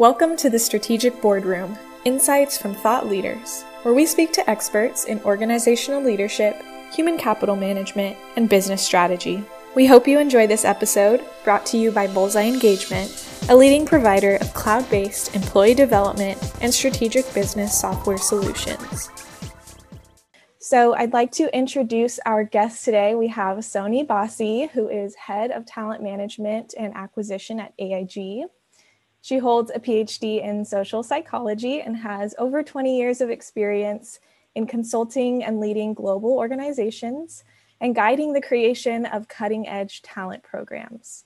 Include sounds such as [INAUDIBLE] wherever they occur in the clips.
Welcome to the Strategic Boardroom Insights from Thought Leaders, where we speak to experts in organizational leadership, human capital management, and business strategy. We hope you enjoy this episode, brought to you by Bullseye Engagement, a leading provider of cloud based employee development and strategic business software solutions. So, I'd like to introduce our guest today. We have Soni Basi, who is head of talent management and acquisition at AIG. She holds a PhD in social psychology and has over 20 years of experience in consulting and leading global organizations and guiding the creation of cutting edge talent programs.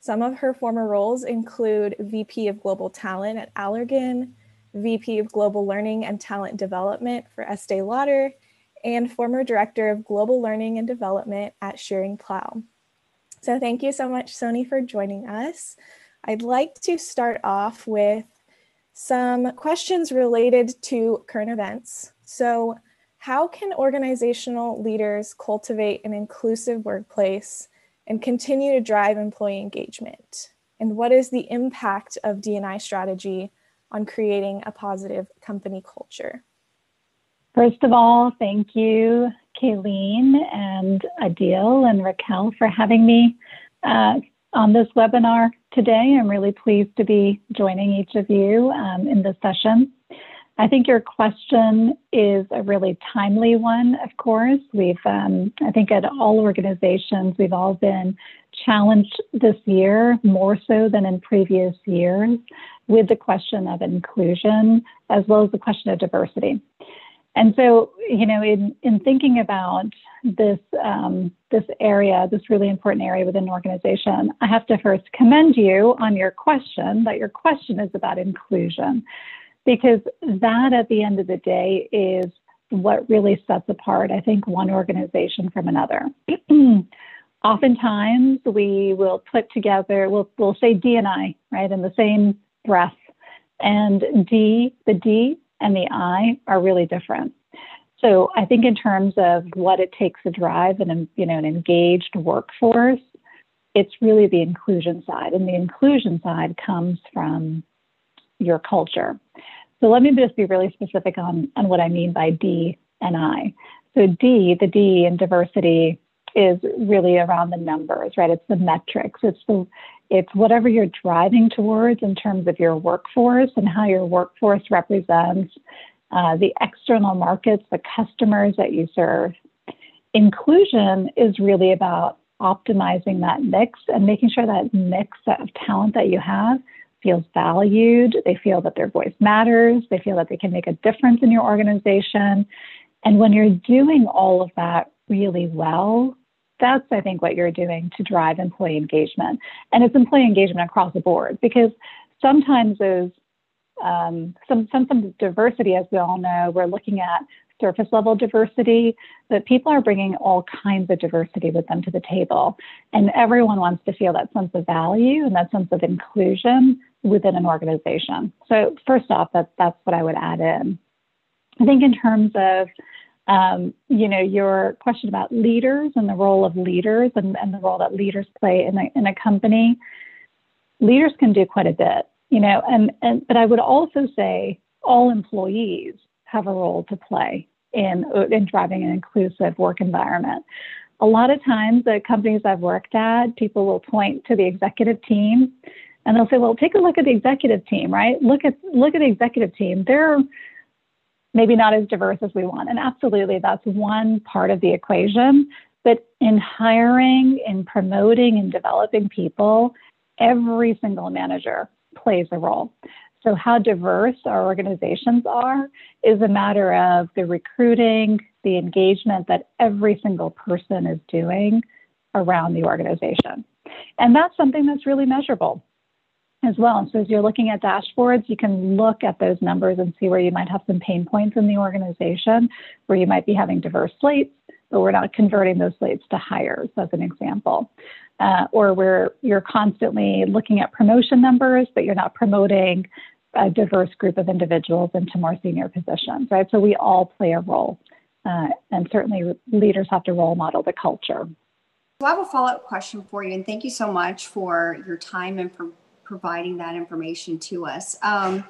Some of her former roles include VP of Global Talent at Allergan, VP of Global Learning and Talent Development for Estee Lauder, and former Director of Global Learning and Development at Schering-Plough. So thank you so much, Soni, for joining us. I'd like to start off with some questions related to current events. So, how can organizational leaders cultivate an inclusive workplace and continue to drive employee engagement? And what is the impact of D&I strategy on creating a positive company culture? First of all, thank you, Kayleen and Adil and Raquel for having me uh, on this webinar today. I'm really pleased to be joining each of you um, in this session. I think your question is a really timely one, of course. We've, um, I think at all organizations, we've all been challenged this year more so than in previous years with the question of inclusion as well as the question of diversity. And so, you know, in, in thinking about this, um, this area, this really important area within an organization, I have to first commend you on your question, that your question is about inclusion, because that at the end of the day is what really sets apart, I think, one organization from another. [CLEARS THROAT] Oftentimes, we will put together, we'll, we'll say D and I, right, in the same breath. And D, the D and the I are really different. So I think in terms of what it takes to drive an you know an engaged workforce, it's really the inclusion side, and the inclusion side comes from your culture. So let me just be really specific on on what I mean by D and I. So D, the D in diversity is really around the numbers, right? It's the metrics. It's the it's whatever you're driving towards in terms of your workforce and how your workforce represents uh, the external markets, the customers that you serve. Inclusion is really about optimizing that mix and making sure that mix of talent that you have feels valued. They feel that their voice matters. They feel that they can make a difference in your organization. And when you're doing all of that really well, that's, I think, what you're doing to drive employee engagement. And it's employee engagement across the board because sometimes there's um, some, some, some diversity, as we all know, we're looking at surface level diversity, but people are bringing all kinds of diversity with them to the table. And everyone wants to feel that sense of value and that sense of inclusion within an organization. So, first off, that, that's what I would add in. I think in terms of um, you know, your question about leaders and the role of leaders and, and the role that leaders play in a, in a company, leaders can do quite a bit, you know, and, and but I would also say all employees have a role to play in, in driving an inclusive work environment. A lot of times, the companies I've worked at, people will point to the executive team and they'll say, well, take a look at the executive team, right? Look at look at the executive team. They're maybe not as diverse as we want. And absolutely, that's one part of the equation. But in hiring, in promoting, and developing people, every single manager plays a role. So, how diverse our organizations are is a matter of the recruiting, the engagement that every single person is doing around the organization. And that's something that's really measurable as well. So as you're looking at dashboards, you can look at those numbers and see where you might have some pain points in the organization, where you might be having diverse slates, but we're not converting those slates to hires, as an example. Uh, or where you're constantly looking at promotion numbers, but you're not promoting a diverse group of individuals into more senior positions, right? So we all play a role. Uh, and certainly leaders have to role model the culture. So I have a follow up question for you, and thank you so much for your time and for providing that information to us. Um,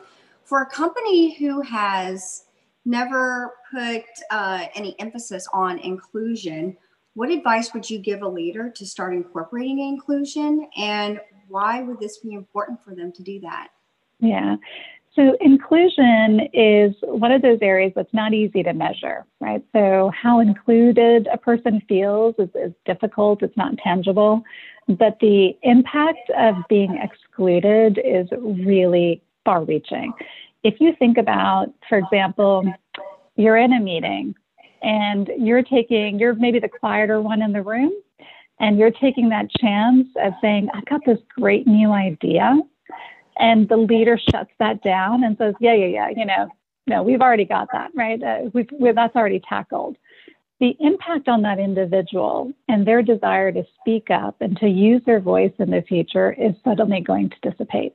for a company who has never put uh, any emphasis on inclusion, what advice would you give a leader to start incorporating inclusion and why would this be important for them to do that? Yeah. So, inclusion is one of those areas that's not easy to measure, right? So, how included a person feels is, is difficult, it's not tangible, but the impact of being excluded is really far reaching. If you think about, for example, you're in a meeting and you're taking, you're maybe the quieter one in the room, and you're taking that chance of saying, I've got this great new idea and the leader shuts that down and says, yeah, yeah, yeah, you know, no, we've already got that, right? Uh, we've, that's already tackled. The impact on that individual and their desire to speak up and to use their voice in the future is suddenly going to dissipate.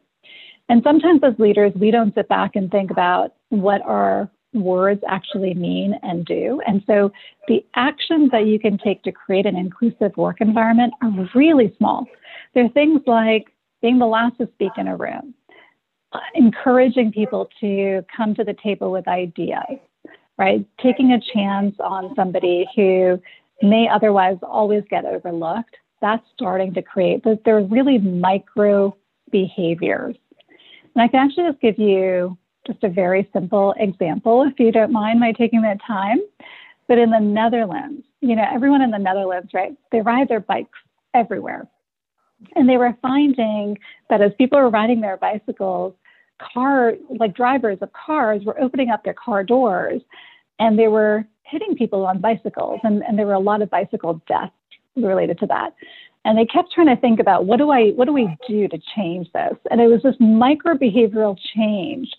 And sometimes as leaders, we don't sit back and think about what our words actually mean and do. And so the actions that you can take to create an inclusive work environment are really small. They're things like being the last to speak in a room, encouraging people to come to the table with ideas, right? Taking a chance on somebody who may otherwise always get overlooked. That's starting to create, but they're really micro behaviors. And I can actually just give you just a very simple example, if you don't mind my taking that time. But in the Netherlands, you know, everyone in the Netherlands, right, they ride their bikes everywhere. And they were finding that as people were riding their bicycles, car like drivers of cars were opening up their car doors and they were hitting people on bicycles and, and there were a lot of bicycle deaths related to that. And they kept trying to think about what do i what do we do to change this? And it was this micro behavioral change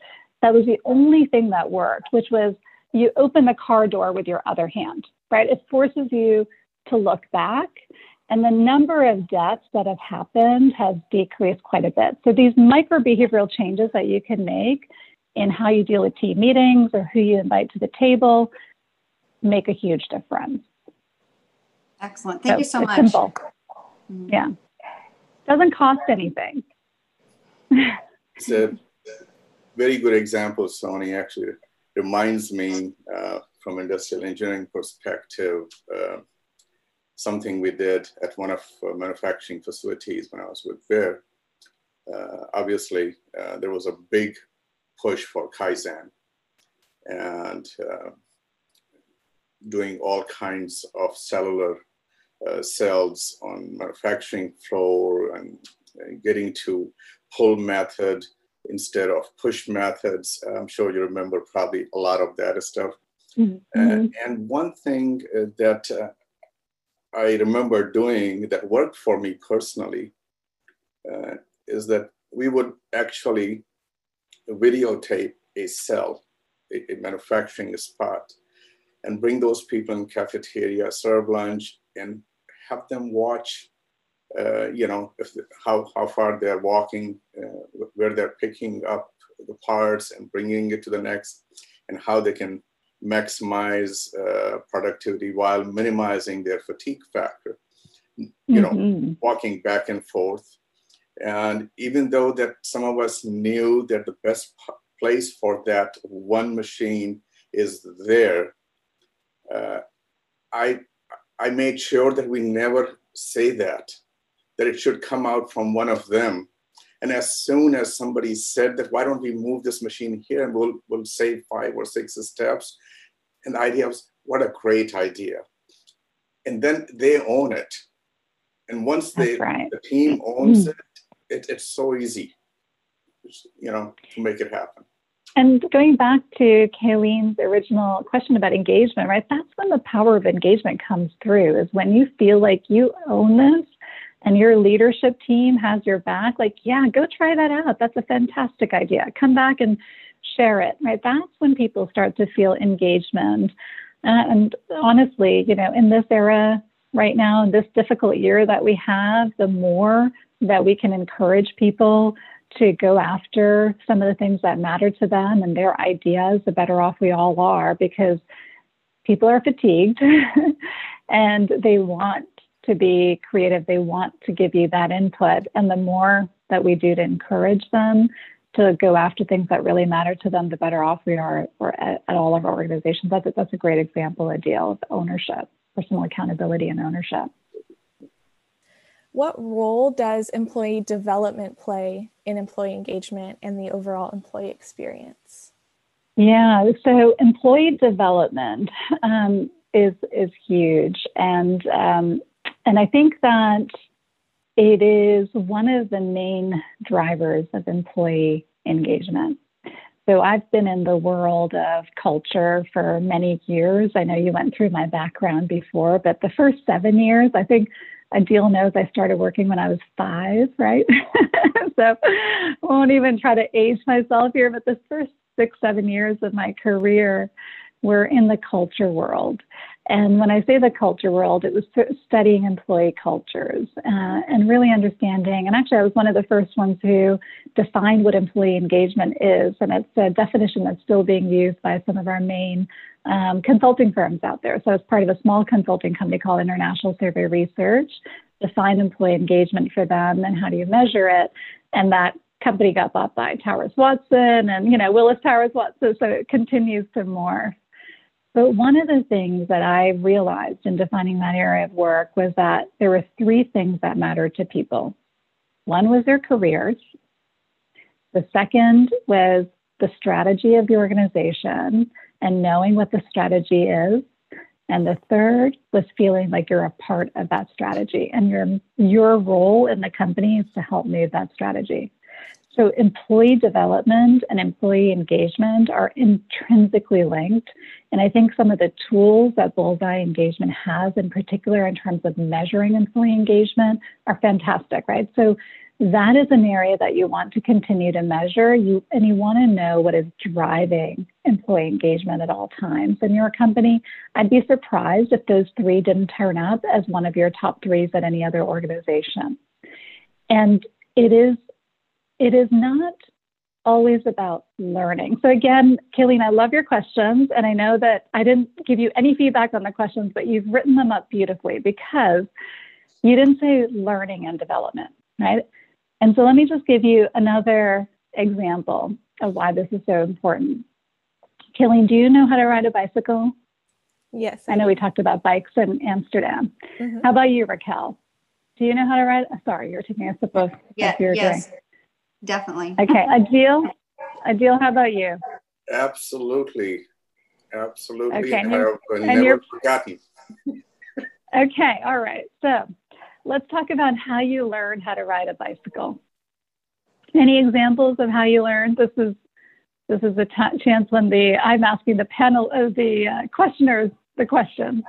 that was the only thing that worked which was you open the car door with your other hand right? It forces you to look back and the number of deaths that have happened has decreased quite a bit. So these micro behavioral changes that you can make in how you deal with team meetings or who you invite to the table make a huge difference. Excellent. Thank so you so much. Simple. Mm-hmm. Yeah. Doesn't cost anything. [LAUGHS] it's a very good example, Soni. Actually, reminds me uh, from industrial engineering perspective. Uh, something we did at one of uh, manufacturing facilities when I was with Vir. Uh, obviously, uh, there was a big push for Kaizen and uh, doing all kinds of cellular uh, cells on manufacturing floor and, and getting to pull method instead of push methods. I'm sure you remember probably a lot of that stuff. Mm-hmm. And, and, one thing uh, that uh, I remember doing that worked for me personally uh, is that we would actually videotape a cell, a, a, manufacturing spot, and bring those people in cafeteria, serve lunch, and have them watch, uh, you know, if, how, how far they're walking, uh, where they're picking up the parts and bringing it to the next, and how they can maximize uh, productivity while minimizing their fatigue factor. You mm-hmm. know walking back and forth. And even though that some of us knew that the best p- place for that one machine is there uh, i i made sure that we never say that that it should come out from one of them and as soon as somebody said that, why don't we move this machine here and we'll, we'll save five or six steps, and the idea was, what a great idea. And then they own it. And once they, right. the team owns mm-hmm. it, it, it's so easy, you know, to make it happen. And going back to Kayleen's original question about engagement, right? That's when the power of engagement comes through, is when you feel like you own this and your leadership team has your back. Like, yeah, go try that out. That's a fantastic idea. Come back and share it, right? That's when people start to feel engagement. Uh, and honestly, you know, in this era right now, in this difficult year that we have, the more that we can encourage people to go after some of the things that matter to them and their ideas, the better off we all are because people are fatigued [LAUGHS] and they want to be creative. They want to give you that input. And the more that we do to encourage them to go after things that really matter to them, the better off we are or at, at all of our organizations. That's a, that's a great example, Adil of ownership, personal accountability and ownership. What role does employee development play in employee engagement and the overall employee experience? Yeah, so employee development um, is is huge, and um, and I think that it is one of the main drivers of employee engagement. So I've been in the world of culture for many years. I know you went through my background before, but the first seven years, I think Adil knows I started working when I was five, right? [LAUGHS] so I won't even try to age myself here, but the first six, seven years of my career were in the culture world. And when I say the culture world, it was studying employee cultures uh, and really understanding. And actually, I was one of the first ones who defined what employee engagement is. And it's a definition that's still being used by some of our main um, consulting firms out there. So, as part of a small consulting company called International Survey Research, defined employee engagement for them and how do you measure it. And that company got bought by Towers Watson and, you know, Willis Towers Watson. So it continues to morph. But one of the things that I realized in defining that area of work was that there were three things that mattered to people. One was their careers. The second was the strategy of the organization and knowing what the strategy is. And the third was feeling like you're a part of that strategy and your your role in the company is to help move that strategy. So, employee development and employee engagement are intrinsically linked. And I think some of the tools that Bullseye Engagement has, in particular in terms of measuring employee engagement, are fantastic, right? So, that is an area that you want to continue to measure. You and you want to know what is driving employee engagement at all times in your company. I'd be surprised if those three didn't turn up as one of your top threes at any other organization. And it is it is not always about learning. So again, Kayleen, I love your questions. And I know that I didn't give you any feedback on the questions, but you've written them up beautifully because you didn't say learning and development, right? And so let me just give you another example of why this is so important. Kayleen, do you know how to ride a bicycle? Yes. I, I know we talked about bikes in Amsterdam. Mm-hmm. How about you, Raquel? Do you know how to ride? Sorry, you're taking a sip of, yeah, of your yes. drink definitely. Okay, Adil, Adil, how about you? Absolutely, absolutely. Okay, and I've never you're... forgotten. [LAUGHS] okay, all right. So let's talk about how you learned how to ride a bicycle. Any examples of how you learned? This is this is the t- chance when the I'm asking the panel of uh, the uh, questioners the questions.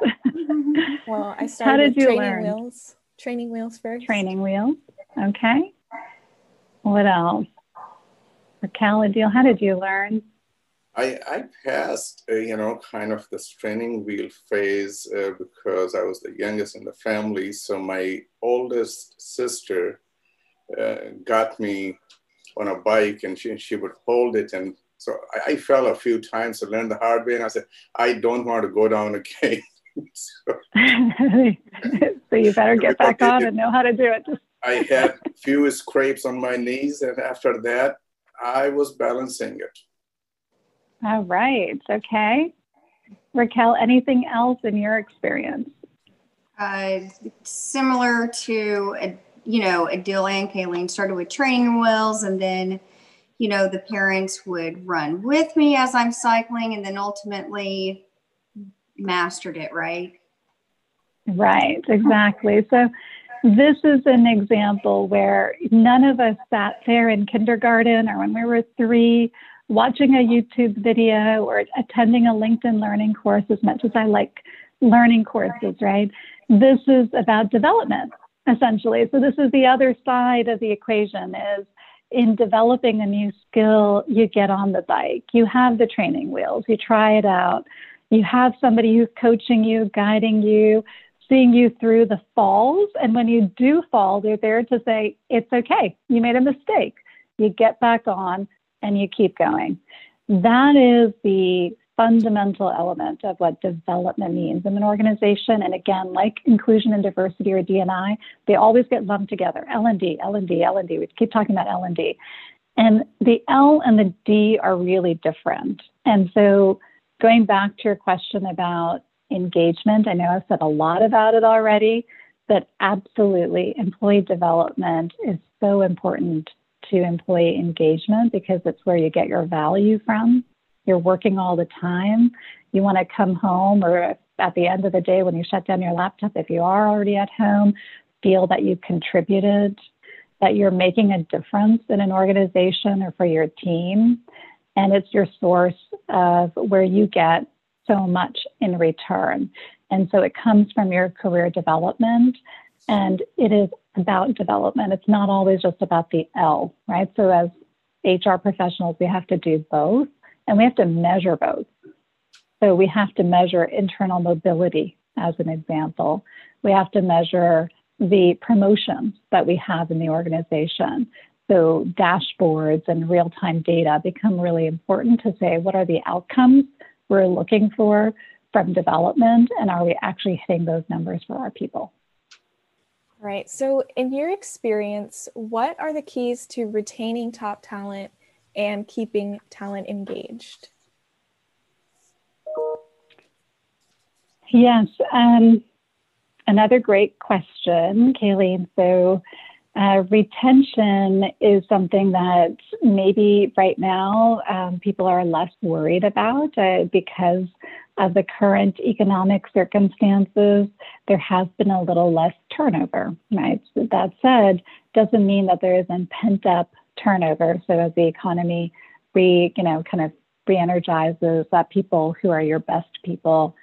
well, I started how did you training learn? wheels. Training wheels first. Training wheels. Okay. What else? Raquel Adil, how did you learn? I, I passed, uh, you know, kind of this training wheel phase uh, because I was the youngest in the family. So my oldest sister uh, got me on a bike and she, she would hold it. And so I, I, fell a few times to learn the hard way. And I said, I don't want to go down again. [LAUGHS] so, [LAUGHS] so, you better get back on and know how to do it. I had few scrapes on my knees, and after that, I was balancing it. All right. Okay. Raquel, anything else in your experience? Uh, similar to, uh, you know, Adil and Kayleen started with training wheels, and then, you know, the parents would run with me as I'm cycling, and then ultimately mastered it, right? Right, exactly. So, this is an example where none of us sat there in kindergarten or when we were three watching a YouTube video or attending a LinkedIn learning course as much as I like learning courses, right? This is about development, essentially. So this is the other side of the equation is in developing a new skill, you get on the bike, you have the training wheels, you try it out, you have somebody who's coaching you, guiding you, seeing you through the falls. And when you do fall, they're there to say, it's okay. You made a mistake. You get back on and you keep going. That is the fundamental element of what development means in an organization. And again, like inclusion and diversity or D&I, they always get lumped together. L&D, L&D, L&D. We keep talking about L&D. And the L and the D are really different. And so going back to your question about engagement, I know I've said a lot about it already, but absolutely employee development is so important to employee engagement because it's where you get your value from. You're working all the time. You want to come home or at the end of the day when you shut down your laptop, if you are already at home, feel that you contributed, that you're making a difference in an organization or for your team. And it's your source of where you get so much in return. And so it comes from your career development and it is about development. It's not always just about the L, right? So as HR professionals, we have to do both and we have to measure both. So we have to measure internal mobility as an example. We have to measure the promotions that we have in the organization. So dashboards and real-time data become really important to say what are the outcomes we're looking for from development and are we actually hitting those numbers for our people? Right. So, in your experience, what are the keys to retaining top talent and keeping talent engaged? Yes. Um, another great question, Kayleen. So, uh, retention is something that maybe right now um, people are less worried about uh, because of the current economic circumstances, there has been a little less turnover, right? So that said, doesn't mean that there isn't pent up turnover. So as the economy re, you know, kind of re-energizes, that people who are your best people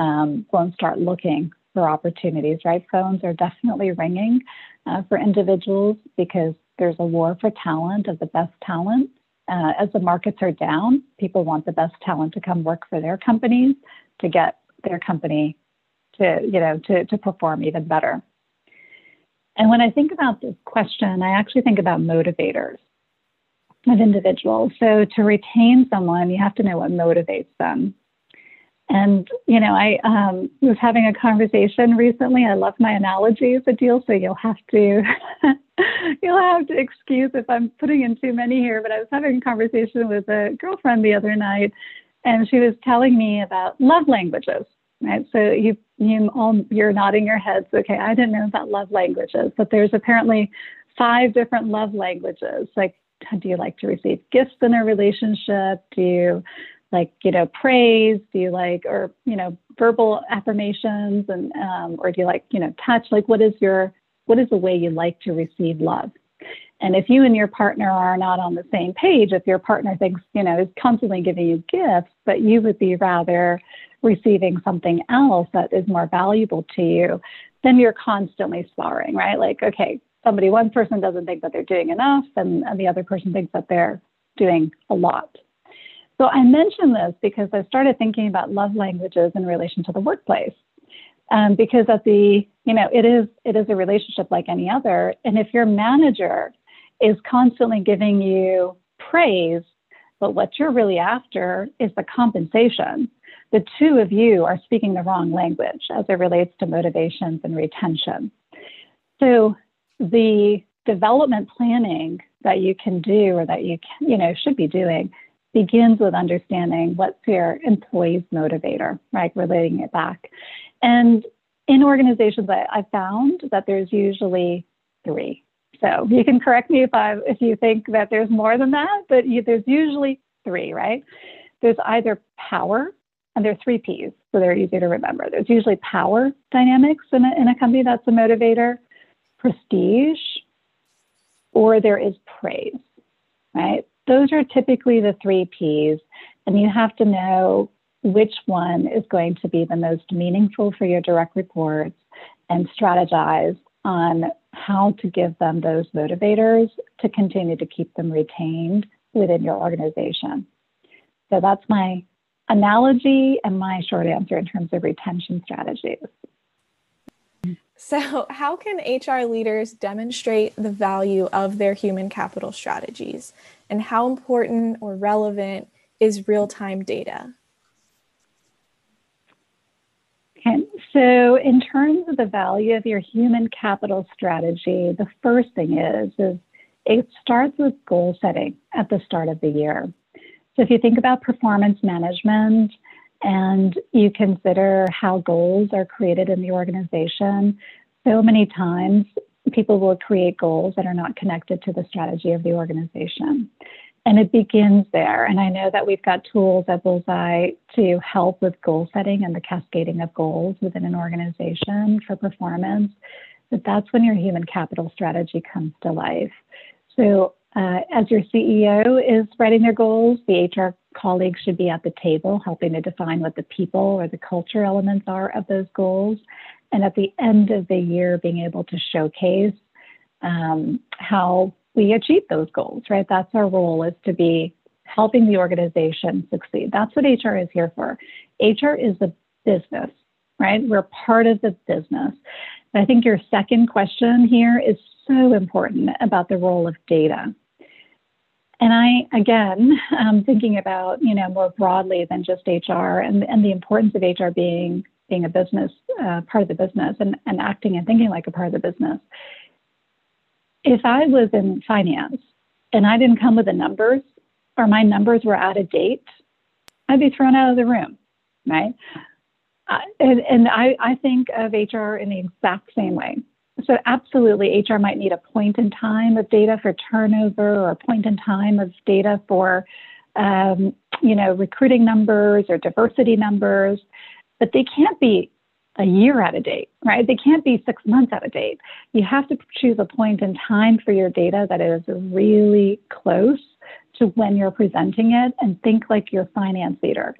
um, won't start looking for opportunities, right? Phones are definitely ringing uh, for individuals because there's a war for talent of the best talent uh, as the markets are down, people want the best talent to come work for their companies to get their company to, you know, to, to perform even better. And when I think about this question, I actually think about motivators of individuals. So to retain someone, you have to know what motivates them. And, you know, I um, was having a conversation recently. I love my analogies, Adil, so you'll have to [LAUGHS] you'll have to excuse if I'm putting in too many here, but I was having a conversation with a girlfriend the other night and she was telling me about love languages. Right. So you you all you're nodding your heads. Okay, I didn't know about love languages, but there's apparently five different love languages. Like, do you like to receive gifts in a relationship? Do you like you know praise? Do you like or you know verbal affirmations? And um, or do you like you know touch? Like what is your what is the way you like to receive love? And if you and your partner are not on the same page if your partner thinks you know is constantly giving you gifts but you would be rather receiving something else that is more valuable to you then you're constantly sparring right? Like okay somebody one person doesn't think that they're doing enough and, and the other person thinks that they're doing a lot so I mention this because I started thinking about love languages in relation to the workplace. Um, because at the, you know, it is it is a relationship like any other. And if your manager is constantly giving you praise, but what you're really after is the compensation, the two of you are speaking the wrong language as it relates to motivations and retention. So the development planning that you can do or that you can, you know should be doing begins with understanding what's your employee's motivator, right? Relating it back. And in organizations, I, I found that there's usually three. So you can correct me if I if you think that there's more than that, but you, there's usually three, right? There's either power, and there are three P's, so they're easy to remember. There's usually power dynamics in a, in a company that's a motivator, prestige, or there is praise, right? Those are typically the three P's, and you have to know which one is going to be the most meaningful for your direct reports and strategize on how to give them those motivators to continue to keep them retained within your organization. So that's my analogy and my short answer in terms of retention strategies. So, how can HR leaders demonstrate the value of their human capital strategies? And how important or relevant is real time data? Okay, so in terms of the value of your human capital strategy, the first thing is is it starts with goal setting at the start of the year. So if you think about performance management and you consider how goals are created in the organization, so many times people will create goals that are not connected to the strategy of the organization. And it begins there. And I know that we've got tools at Bullseye to help with goal setting and the cascading of goals within an organization for performance. But that's when your human capital strategy comes to life. So, uh, as your CEO is writing their goals, the HR colleagues should be at the table helping to define what the people or the culture elements are of those goals. And at the end of the year, being able to showcase um, how we achieve those goals, right? That's our role is to be helping the organization succeed. That's what HR is here for. HR is the business, right? We're part of the business. I think your second question here is so important about the role of data. And I, again, [LAUGHS] um, thinking about, you know, more broadly than just HR and, and the importance of HR being, being a business, uh, part of the business and, and acting and thinking like a part of the business if I was in finance and I didn't come with the numbers or my numbers were out of date, I'd be thrown out of the room, right? And, and I, I think of HR in the exact same way. So absolutely, HR might need a point in time of data for turnover or a point in time of data for, um, you know, recruiting numbers or diversity numbers, but they can't be a year out of date, right? They can't be six months out of date. You have to choose a point in time for your data that is really close to when you're presenting it and think like your finance leader.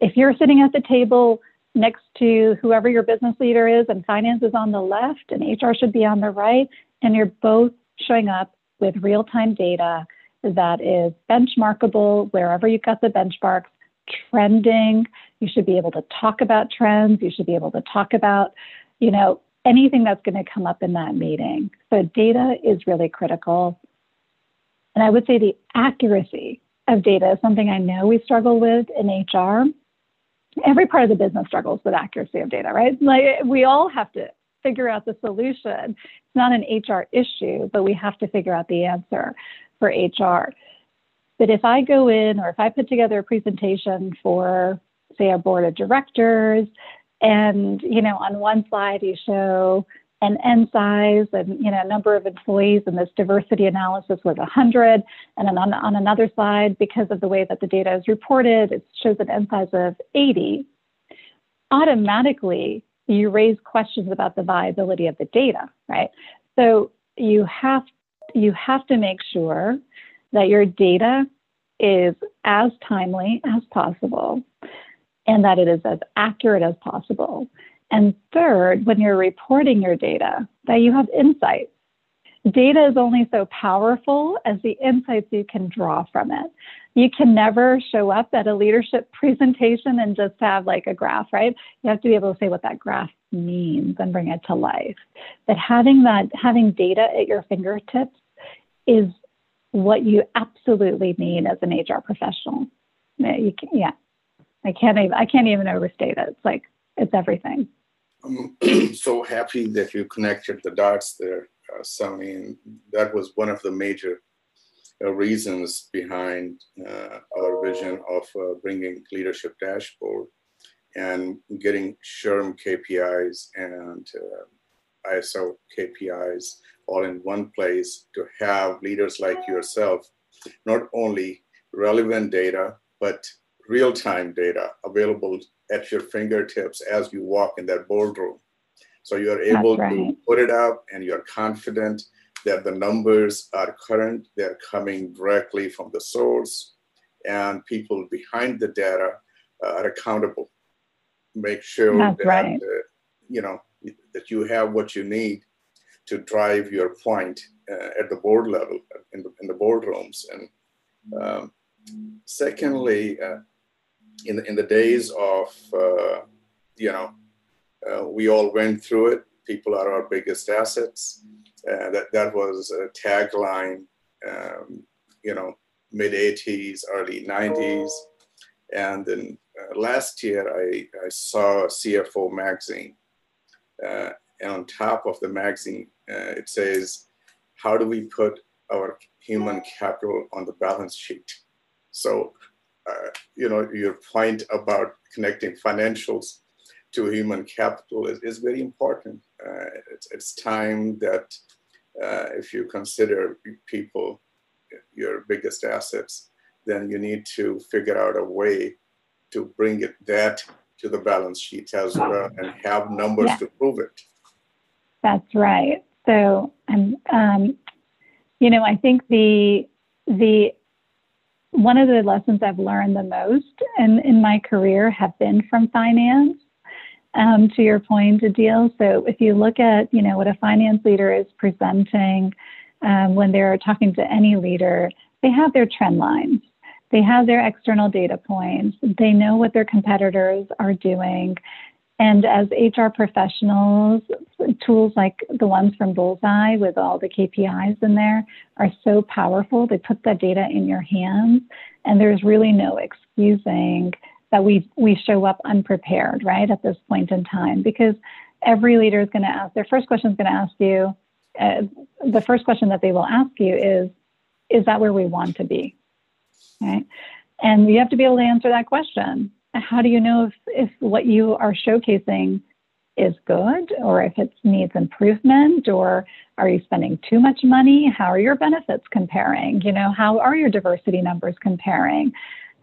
If you're sitting at the table next to whoever your business leader is and finance is on the left and HR should be on the right, and you're both showing up with real time data that is benchmarkable wherever you've got the benchmarks trending. You should be able to talk about trends. You should be able to talk about, you know, anything that's going to come up in that meeting. So data is really critical. And I would say the accuracy of data is something I know we struggle with in HR. Every part of the business struggles with accuracy of data, right? Like we all have to figure out the solution. It's not an HR issue, but we have to figure out the answer for HR. But if I go in or if I put together a presentation for, say, a board of directors, and you know, on one slide you show an N size and you know number of employees, and this diversity analysis was 100, and then on, on another slide, because of the way that the data is reported, it shows an N size of 80. Automatically, you raise questions about the viability of the data, right? So you have you have to make sure that your data is as timely as possible and that it is as accurate as possible. And third, when you're reporting your data, that you have insights. Data is only so powerful as the insights you can draw from it. You can never show up at a leadership [LAUGHS] presentation and just have like a graph, right? You have to be able to say what that graph means and bring it to life. But having that, having data at your fingertips is what you absolutely need as an HR professional. You can, yeah, I can't even I can't even overstate it. It's like it's everything. I'm [CLEARS THROAT] so happy that you connected the dots there, uh, and that was one of the major uh, reasons behind uh, our vision of uh, bringing leadership dashboard and getting SHRM KPIs and uh, ISO KPIs all in one place to have leaders like yourself, not only relevant data, but real time data available at your fingertips as you walk in that boardroom. So you're able right. to put it up and you're confident that the numbers are current, they're coming directly from the source, and people behind the data uh, are accountable. Make sure That's that right. uh, you know that you have what you need to drive your point uh, at the board level in the, in the boardrooms. And um, secondly, uh, in, the, in the days of, uh, you know, uh, we all went through it. People are our biggest assets. Uh, that, that was a tagline, um, you know, mid 80s, early 90s. And then uh, last year I, I saw CFO magazine, uh, and on top of the magazine, uh, it says, How do we put our human capital on the balance sheet? So, you know, your point about connecting financials to human capital is, is very important. Uh, it's, it's time that uh, if you consider people your biggest assets, then you need to figure out a way to bring it that to the balance sheet as well and have numbers yeah. to prove it. That's right. So, um, um, you know, I think the the one of the lessons I've learned the most in, in my career have been from finance. Um, to your point, Adil. So if you look at, you know, what a finance leader is presenting um, when they're talking to any leader, they have their trend lines. They have their external data points. They know what their competitors are doing. And as HR professionals, tools like the ones from Bullseye with all the KPIs in there are so powerful. They put that data in your hands, and there's really no excusing that we, we show up unprepared, right, at this point in time. Because every leader is going to ask, their first question is going to ask you, uh, the first question that they will ask you is, is that where we want to be? Right? And you have to be able to answer that question how do you know if, if what you are showcasing is good or if it needs improvement or are you spending too much money? How are your benefits comparing? You know how are your diversity numbers comparing?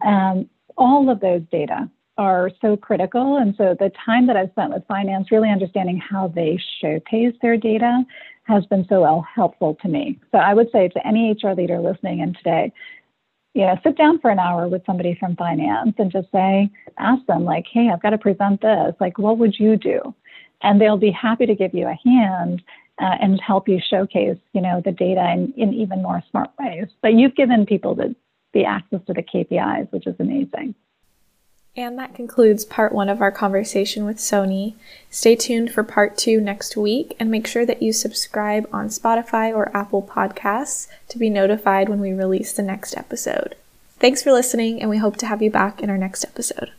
Um, all of those data are so critical. And so the time that i've spent with finance really understanding how they showcase their data has been so helpful to me. So i would say to any hr leader listening in today know, sit down for an hour with somebody from finance and just say, ask them, like, hey, I've got to present this. Like, what would you do? And they'll be happy to give you a hand uh, and help you showcase, you know, the data in, in even more smart ways. But you've given people the, the access to the KPIs, which is amazing. And that concludes part one of our conversation with Soni. Stay tuned for part two next week and make sure that you subscribe on Spotify or Apple Podcasts to be notified when we release the next episode. Thanks for listening, and we hope to have you back in our next episode.